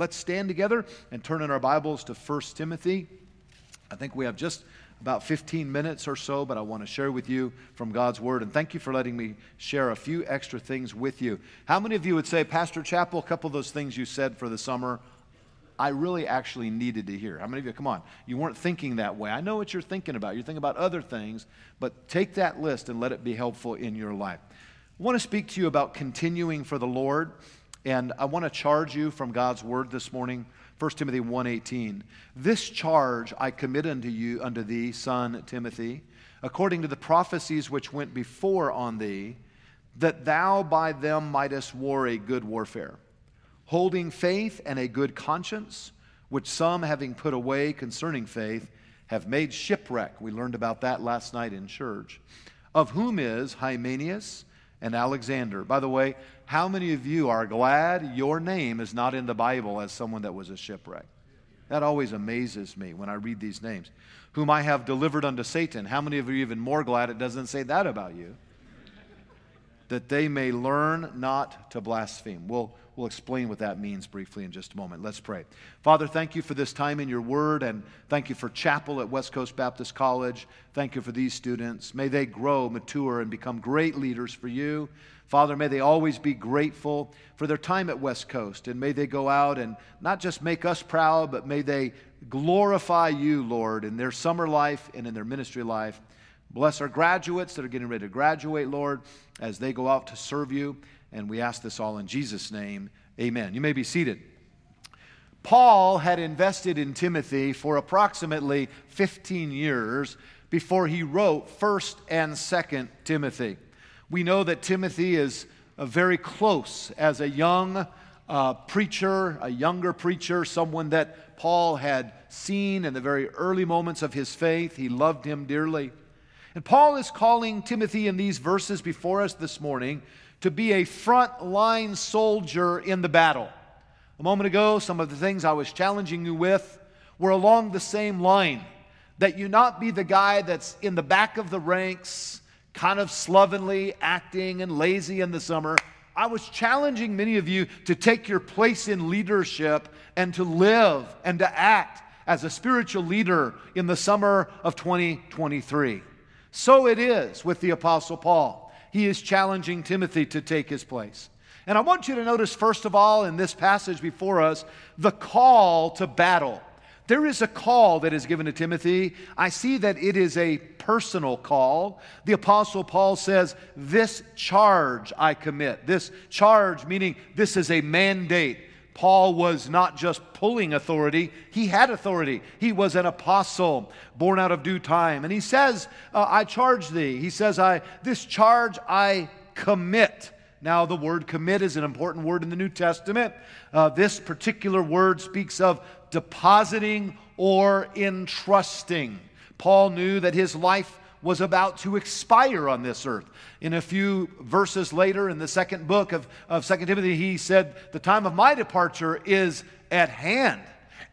Let's stand together and turn in our Bibles to 1 Timothy. I think we have just about 15 minutes or so, but I want to share with you from God's Word. And thank you for letting me share a few extra things with you. How many of you would say, Pastor Chappell, a couple of those things you said for the summer, I really actually needed to hear? How many of you, come on, you weren't thinking that way? I know what you're thinking about. You're thinking about other things, but take that list and let it be helpful in your life. I want to speak to you about continuing for the Lord, and I want to charge you from God's Word this morning 1 Timothy 1:18 This charge I commit unto you unto thee son Timothy according to the prophecies which went before on thee that thou by them mightest war a good warfare holding faith and a good conscience which some having put away concerning faith have made shipwreck. We learned about that last night in church of whom is Hymenaeus and Alexander. By the way how many of you are glad your name is not in the Bible as someone that was a shipwreck? That always amazes me when I read these names. Whom I have delivered unto Satan. How many of you are even more glad it doesn't say that about you? That they may learn not to blaspheme. We'll, we'll explain what that means briefly in just a moment. Let's pray. Father, thank you for this time in your word, and thank you for chapel at West Coast Baptist College. Thank you for these students. May they grow, mature, and become great leaders for you. Father, may they always be grateful for their time at West Coast, and may they go out and not just make us proud, but may they glorify you, Lord, in their summer life and in their ministry life. Bless our graduates that are getting ready to graduate, Lord, as they go out to serve you. And we ask this all in Jesus' name. Amen. You may be seated. Paul had invested in Timothy for approximately 15 years before he wrote 1st and 2nd Timothy. We know that Timothy is uh, very close as a young uh, preacher, a younger preacher, someone that Paul had seen in the very early moments of his faith. He loved him dearly. And Paul is calling Timothy in these verses before us this morning to be a front-line soldier in the battle. A moment ago, some of the things I was challenging you with were along the same line that you not be the guy that's in the back of the ranks kind of slovenly acting and lazy in the summer. I was challenging many of you to take your place in leadership and to live and to act as a spiritual leader in the summer of 2023. So it is with the Apostle Paul. He is challenging Timothy to take his place. And I want you to notice, first of all, in this passage before us, the call to battle. There is a call that is given to Timothy. I see that it is a personal call. The Apostle Paul says, This charge I commit. This charge, meaning this is a mandate. Paul was not just pulling authority, he had authority. He was an apostle born out of due time. And he says, uh, I charge thee. He says, I, This charge I commit. Now, the word commit is an important word in the New Testament. Uh, this particular word speaks of depositing or entrusting. Paul knew that his life was about to expire on this earth. In a few verses later, in the second book of, of 2 Timothy, he said, The time of my departure is at hand.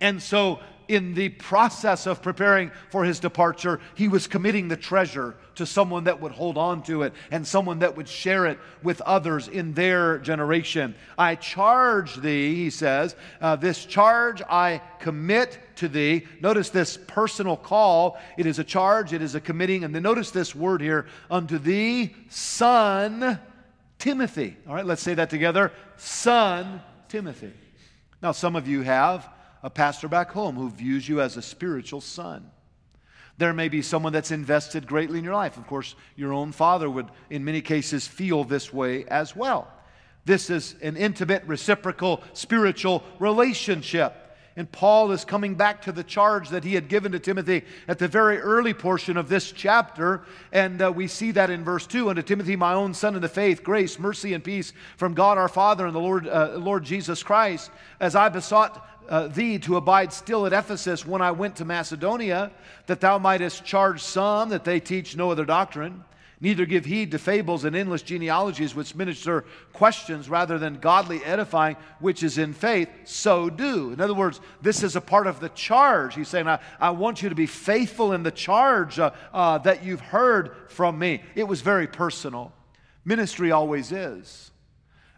And so in the process of preparing for his departure, he was committing the treasure to someone that would hold on to it and someone that would share it with others in their generation. I charge thee, he says, uh, this charge I commit to thee. Notice this personal call. It is a charge, it is a committing. And then notice this word here unto thee, son Timothy. All right, let's say that together. Son Timothy. Now, some of you have a pastor back home who views you as a spiritual son. There may be someone that's invested greatly in your life. Of course, your own father would, in many cases, feel this way as well. This is an intimate, reciprocal, spiritual relationship. And Paul is coming back to the charge that he had given to Timothy at the very early portion of this chapter. And uh, we see that in verse 2 Unto Timothy, my own son in the faith, grace, mercy, and peace from God our Father and the Lord, uh, Lord Jesus Christ, as I besought uh, thee to abide still at Ephesus when I went to Macedonia, that thou mightest charge some that they teach no other doctrine, neither give heed to fables and endless genealogies which minister questions rather than godly edifying, which is in faith, so do. In other words, this is a part of the charge. He's saying, I, I want you to be faithful in the charge uh, uh, that you've heard from me. It was very personal. Ministry always is.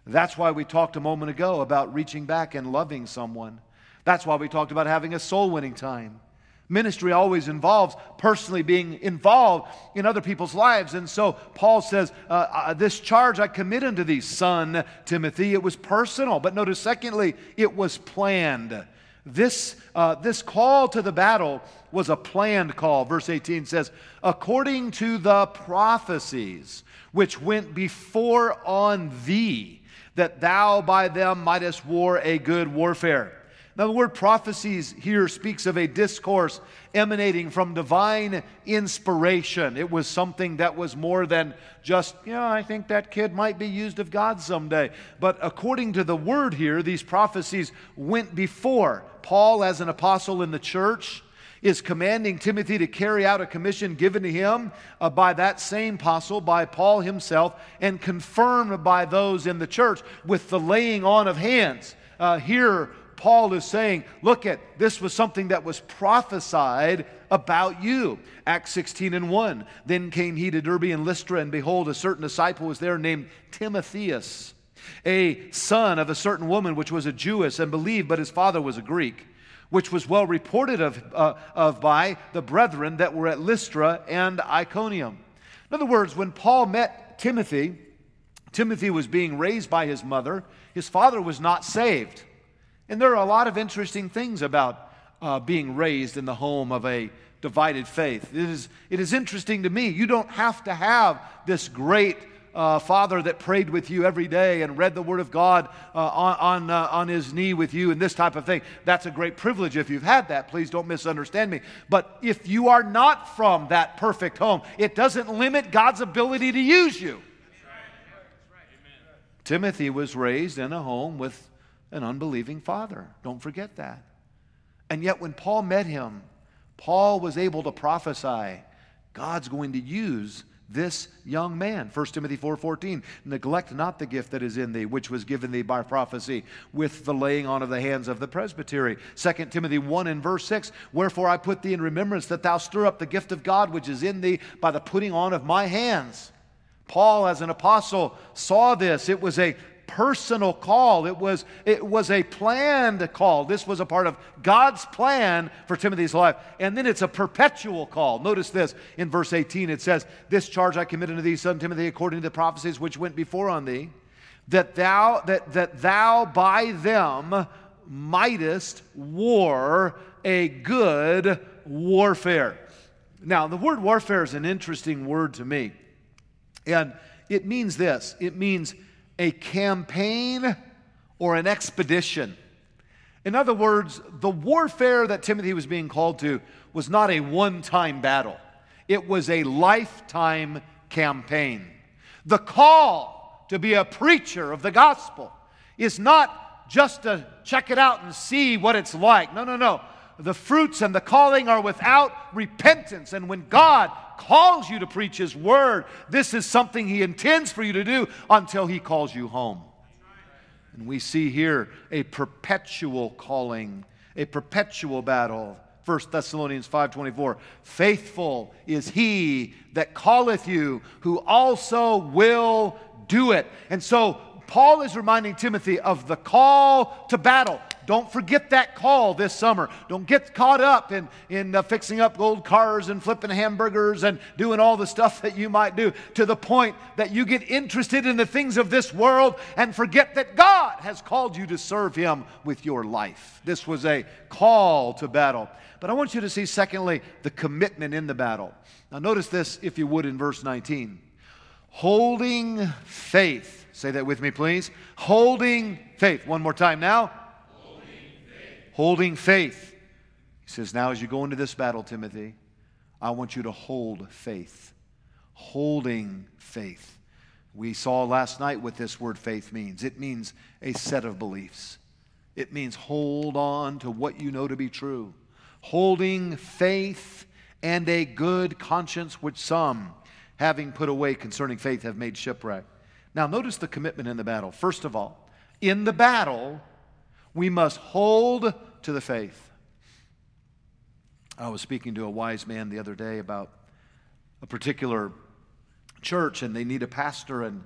That's why we talked a moment ago about reaching back and loving someone. That's why we talked about having a soul winning time. Ministry always involves personally being involved in other people's lives. And so Paul says, uh, uh, This charge I commit unto thee, son Timothy. It was personal. But notice, secondly, it was planned. This, uh, this call to the battle was a planned call. Verse 18 says, According to the prophecies which went before on thee, that thou by them mightest war a good warfare. Now, the word prophecies here speaks of a discourse emanating from divine inspiration. It was something that was more than just, you know, I think that kid might be used of God someday. But according to the word here, these prophecies went before. Paul, as an apostle in the church, is commanding Timothy to carry out a commission given to him uh, by that same apostle, by Paul himself, and confirmed by those in the church with the laying on of hands. Uh, here, Paul is saying, look at this was something that was prophesied about you. Acts 16 and 1. Then came he to Derbe and Lystra, and behold, a certain disciple was there named Timotheus, a son of a certain woman which was a Jewess and believed, but his father was a Greek, which was well reported of, uh, of by the brethren that were at Lystra and Iconium. In other words, when Paul met Timothy, Timothy was being raised by his mother. His father was not saved. And there are a lot of interesting things about uh, being raised in the home of a divided faith. It is, it is interesting to me. You don't have to have this great uh, father that prayed with you every day and read the Word of God uh, on, on, uh, on his knee with you and this type of thing. That's a great privilege if you've had that. Please don't misunderstand me. But if you are not from that perfect home, it doesn't limit God's ability to use you. Timothy was raised in a home with an unbelieving father. Don't forget that. And yet, when Paul met him, Paul was able to prophesy God's going to use this young man 1 timothy 4.14 neglect not the gift that is in thee which was given thee by prophecy with the laying on of the hands of the presbytery 2 timothy 1 and verse 6 wherefore i put thee in remembrance that thou stir up the gift of god which is in thee by the putting on of my hands paul as an apostle saw this it was a personal call. It was, it was a planned call. This was a part of God's plan for Timothy's life. And then it's a perpetual call. Notice this in verse 18 it says, This charge I commit unto thee, son Timothy, according to the prophecies which went before on thee, that thou, that, that thou by them mightest war a good warfare. Now, the word warfare is an interesting word to me. And it means this it means a campaign or an expedition. In other words, the warfare that Timothy was being called to was not a one time battle, it was a lifetime campaign. The call to be a preacher of the gospel is not just to check it out and see what it's like. No, no, no. The fruits and the calling are without repentance. And when God calls you to preach His word, this is something He intends for you to do until He calls you home. And we see here a perpetual calling, a perpetual battle. 1 Thessalonians 5:24 Faithful is he that calleth you who also will do it. And so Paul is reminding Timothy of the call to battle. Don't forget that call this summer. Don't get caught up in, in uh, fixing up old cars and flipping hamburgers and doing all the stuff that you might do to the point that you get interested in the things of this world and forget that God has called you to serve Him with your life. This was a call to battle. But I want you to see, secondly, the commitment in the battle. Now, notice this, if you would, in verse 19 holding faith. Say that with me, please. Holding faith. One more time now holding faith. He says, Now, as you go into this battle, Timothy, I want you to hold faith. Holding faith. We saw last night what this word faith means it means a set of beliefs, it means hold on to what you know to be true. Holding faith and a good conscience, which some, having put away concerning faith, have made shipwreck. Now, notice the commitment in the battle. First of all, in the battle, we must hold to the faith. I was speaking to a wise man the other day about a particular church and they need a pastor and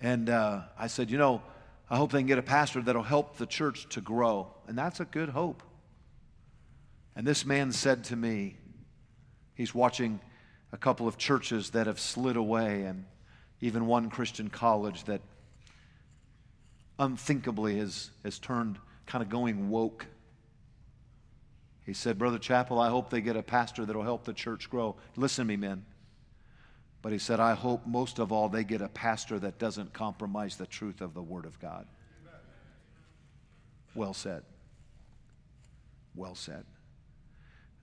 and uh, I said, you know, I hope they can get a pastor that'll help the church to grow. And that's a good hope. And this man said to me, he's watching a couple of churches that have slid away, and even one Christian college that unthinkably has, has turned kind of going woke. He said, Brother Chappell, I hope they get a pastor that'll help the church grow. Listen to me, men. But he said, I hope most of all they get a pastor that doesn't compromise the truth of the Word of God. Well said. Well said.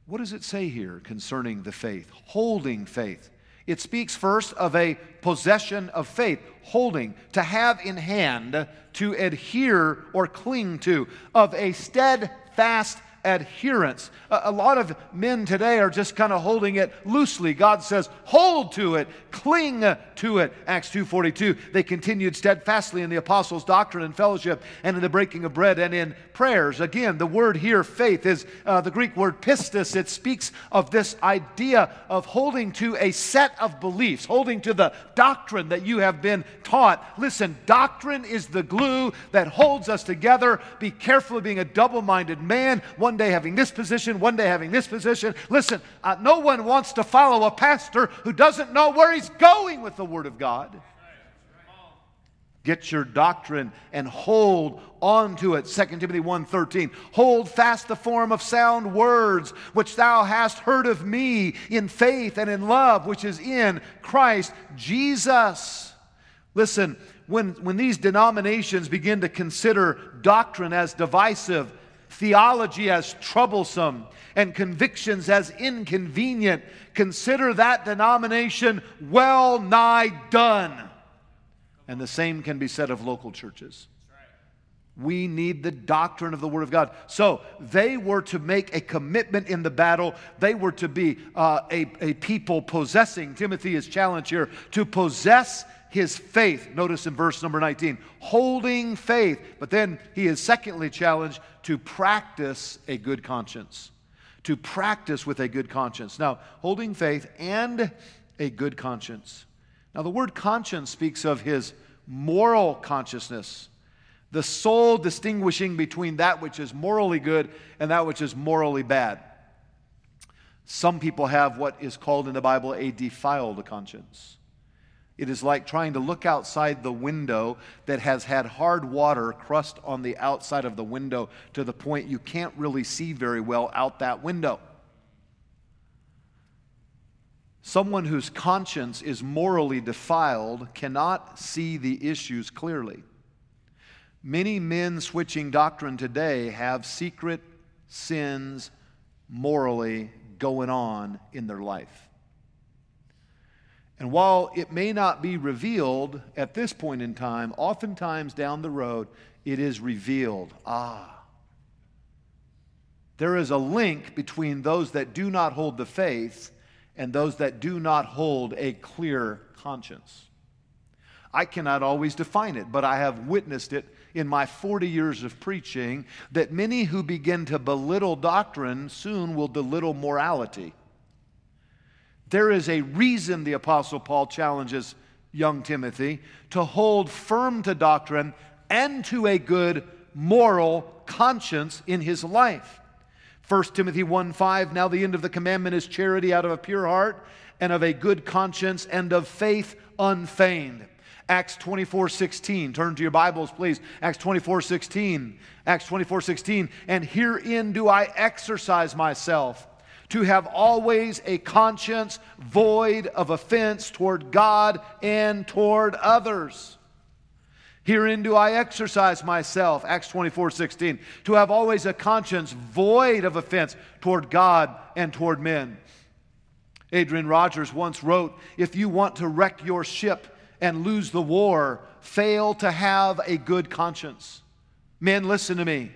What does it say here concerning the faith? Holding faith. It speaks first of a possession of faith, holding, to have in hand, to adhere or cling to, of a steadfast adherence. A, a lot of men today are just kind of holding it loosely. God says, hold to it, cling to it. Acts 2.42, they continued steadfastly in the apostles' doctrine and fellowship and in the breaking of bread and in prayers. Again, the word here, faith, is uh, the Greek word pistis. It speaks of this idea of holding to a set of beliefs, holding to the doctrine that you have been taught. Listen, doctrine is the glue that holds us together. Be careful of being a double minded man. One one day having this position, one day having this position. Listen, uh, no one wants to follow a pastor who doesn't know where he's going with the Word of God. Get your doctrine and hold on to it. 2 Timothy 1:13. Hold fast the form of sound words which thou hast heard of me in faith and in love which is in Christ Jesus. Listen, when, when these denominations begin to consider doctrine as divisive, theology as troublesome and convictions as inconvenient, consider that denomination well nigh done. And the same can be said of local churches. We need the doctrine of the Word of God. So they were to make a commitment in the battle. They were to be uh, a, a people possessing, Timothy is challenged here, to possess his faith. Notice in verse number 19, holding faith. But then he is secondly challenged to practice a good conscience. To practice with a good conscience. Now, holding faith and a good conscience. Now, the word conscience speaks of his moral consciousness, the soul distinguishing between that which is morally good and that which is morally bad. Some people have what is called in the Bible a defiled conscience. It is like trying to look outside the window that has had hard water crust on the outside of the window to the point you can't really see very well out that window. Someone whose conscience is morally defiled cannot see the issues clearly. Many men switching doctrine today have secret sins morally going on in their life. And while it may not be revealed at this point in time, oftentimes down the road, it is revealed. Ah. There is a link between those that do not hold the faith and those that do not hold a clear conscience. I cannot always define it, but I have witnessed it in my 40 years of preaching that many who begin to belittle doctrine soon will belittle morality. There is a reason the Apostle Paul challenges young Timothy to hold firm to doctrine and to a good moral conscience in his life. 1 Timothy 1 5, now the end of the commandment is charity out of a pure heart and of a good conscience and of faith unfeigned. Acts 24 16. Turn to your Bibles, please. Acts 24 16. Acts 24 16. And herein do I exercise myself to have always a conscience void of offense toward God and toward others. Herein do I exercise myself, Acts 24 16, to have always a conscience void of offense toward God and toward men. Adrian Rogers once wrote If you want to wreck your ship and lose the war, fail to have a good conscience. Men, listen to me.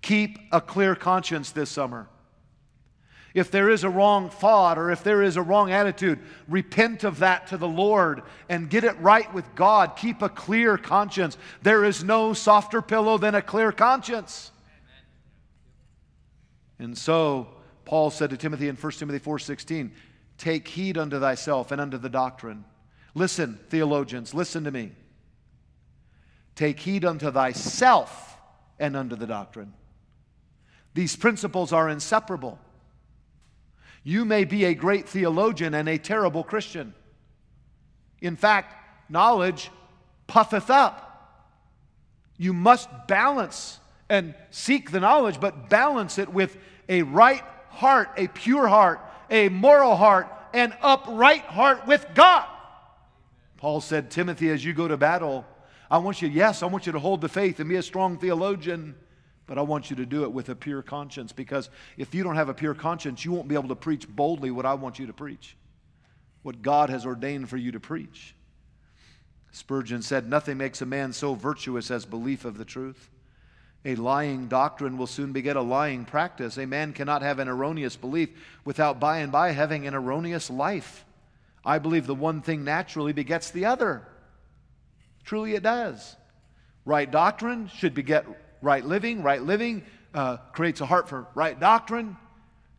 Keep a clear conscience this summer. If there is a wrong thought or if there is a wrong attitude, repent of that to the Lord and get it right with God. Keep a clear conscience. There is no softer pillow than a clear conscience. And so Paul said to Timothy in 1 Timothy 4:16, "Take heed unto thyself and unto the doctrine." Listen, theologians, listen to me. Take heed unto thyself and unto the doctrine. These principles are inseparable. You may be a great theologian and a terrible Christian. In fact, knowledge puffeth up. You must balance and seek the knowledge, but balance it with a right heart, a pure heart, a moral heart, an upright heart with God. Paul said, Timothy, as you go to battle, I want you, yes, I want you to hold the faith and be a strong theologian, but I want you to do it with a pure conscience because if you don't have a pure conscience, you won't be able to preach boldly what I want you to preach, what God has ordained for you to preach. Spurgeon said, Nothing makes a man so virtuous as belief of the truth. A lying doctrine will soon beget a lying practice. A man cannot have an erroneous belief without by and by having an erroneous life. I believe the one thing naturally begets the other. Truly it does. Right doctrine should beget right living. Right living uh, creates a heart for right doctrine.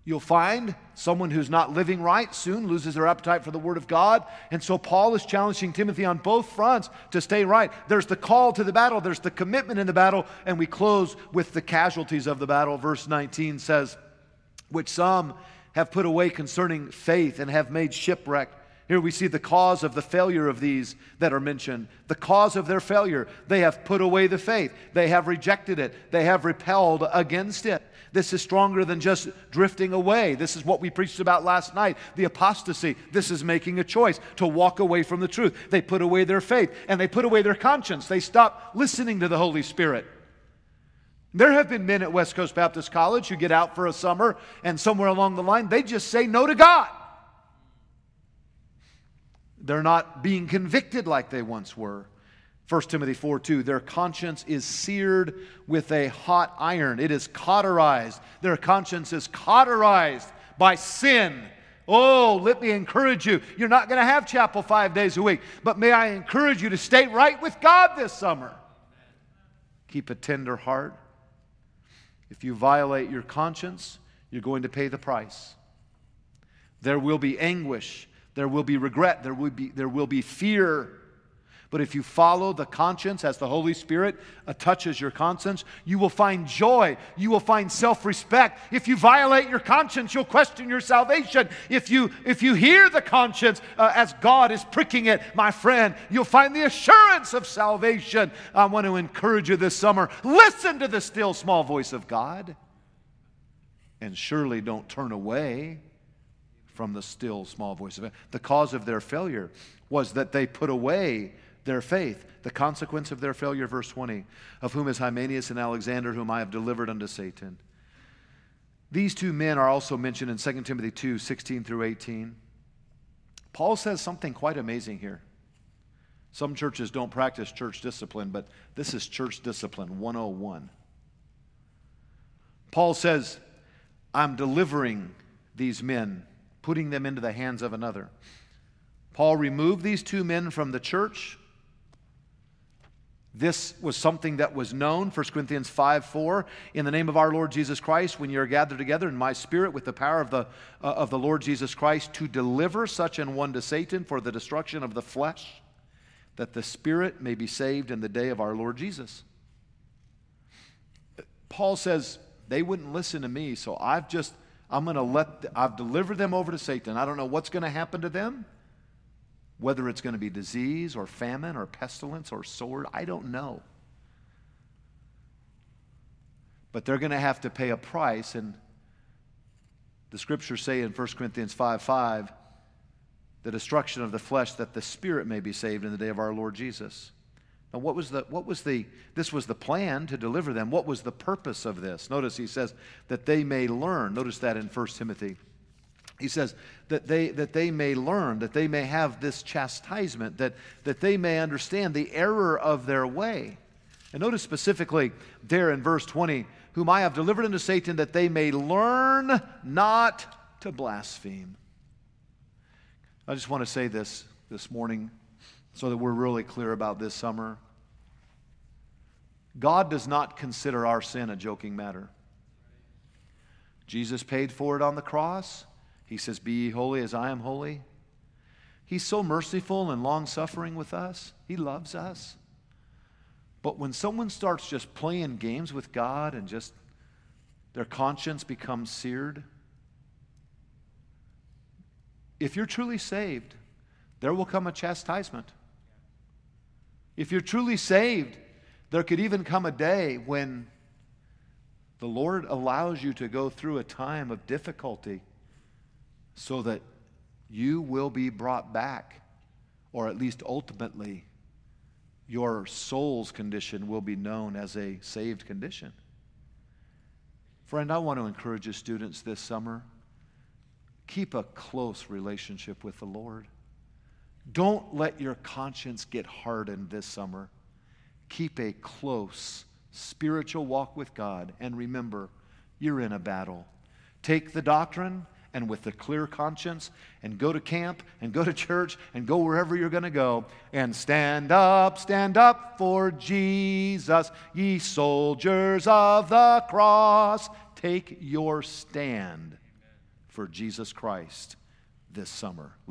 You'll find someone who's not living right soon loses their appetite for the Word of God. And so Paul is challenging Timothy on both fronts to stay right. There's the call to the battle, there's the commitment in the battle, and we close with the casualties of the battle. Verse 19 says, Which some have put away concerning faith and have made shipwreck. Here we see the cause of the failure of these that are mentioned. The cause of their failure. They have put away the faith. They have rejected it. They have repelled against it. This is stronger than just drifting away. This is what we preached about last night the apostasy. This is making a choice to walk away from the truth. They put away their faith and they put away their conscience. They stop listening to the Holy Spirit. There have been men at West Coast Baptist College who get out for a summer and somewhere along the line they just say no to God. They're not being convicted like they once were. 1 Timothy 4 2, their conscience is seared with a hot iron. It is cauterized. Their conscience is cauterized by sin. Oh, let me encourage you. You're not going to have chapel five days a week, but may I encourage you to stay right with God this summer. Keep a tender heart. If you violate your conscience, you're going to pay the price. There will be anguish, there will be regret, there will be, there will be fear. But if you follow the conscience as the Holy Spirit touches your conscience, you will find joy. You will find self respect. If you violate your conscience, you'll question your salvation. If you, if you hear the conscience uh, as God is pricking it, my friend, you'll find the assurance of salvation. I want to encourage you this summer listen to the still small voice of God. And surely don't turn away from the still small voice of it. The cause of their failure was that they put away their faith. The consequence of their failure, verse 20, of whom is Hymenaeus and Alexander, whom I have delivered unto Satan. These two men are also mentioned in 2 Timothy 2 16 through 18. Paul says something quite amazing here. Some churches don't practice church discipline, but this is church discipline 101. Paul says, I'm delivering these men, putting them into the hands of another. Paul removed these two men from the church this was something that was known, 1 Corinthians 5 4. In the name of our Lord Jesus Christ, when you are gathered together in my spirit with the power of the, uh, of the Lord Jesus Christ to deliver such an one to Satan for the destruction of the flesh, that the spirit may be saved in the day of our Lord Jesus. Paul says, they wouldn't listen to me, so I've just, I'm going to let, I've delivered them over to Satan. I don't know what's going to happen to them. Whether it's going to be disease or famine or pestilence or sword, I don't know. But they're going to have to pay a price. And the scriptures say in 1 Corinthians 5 5, the destruction of the flesh that the spirit may be saved in the day of our Lord Jesus. Now, what was the, what was the, this was the plan to deliver them. What was the purpose of this? Notice he says that they may learn. Notice that in 1 Timothy he says that they, that they may learn, that they may have this chastisement, that, that they may understand the error of their way. And notice specifically there in verse 20, whom I have delivered unto Satan, that they may learn not to blaspheme. I just want to say this this morning so that we're really clear about this summer. God does not consider our sin a joking matter. Jesus paid for it on the cross. He says, Be ye holy as I am holy. He's so merciful and long suffering with us. He loves us. But when someone starts just playing games with God and just their conscience becomes seared, if you're truly saved, there will come a chastisement. If you're truly saved, there could even come a day when the Lord allows you to go through a time of difficulty so that you will be brought back, or at least ultimately, your soul's condition will be known as a saved condition. Friend, I want to encourage you, students, this summer keep a close relationship with the Lord. Don't let your conscience get hardened this summer. Keep a close spiritual walk with God. And remember, you're in a battle. Take the doctrine and with a clear conscience and go to camp and go to church and go wherever you're going to go and stand up, stand up for Jesus, ye soldiers of the cross. Take your stand for Jesus Christ this summer.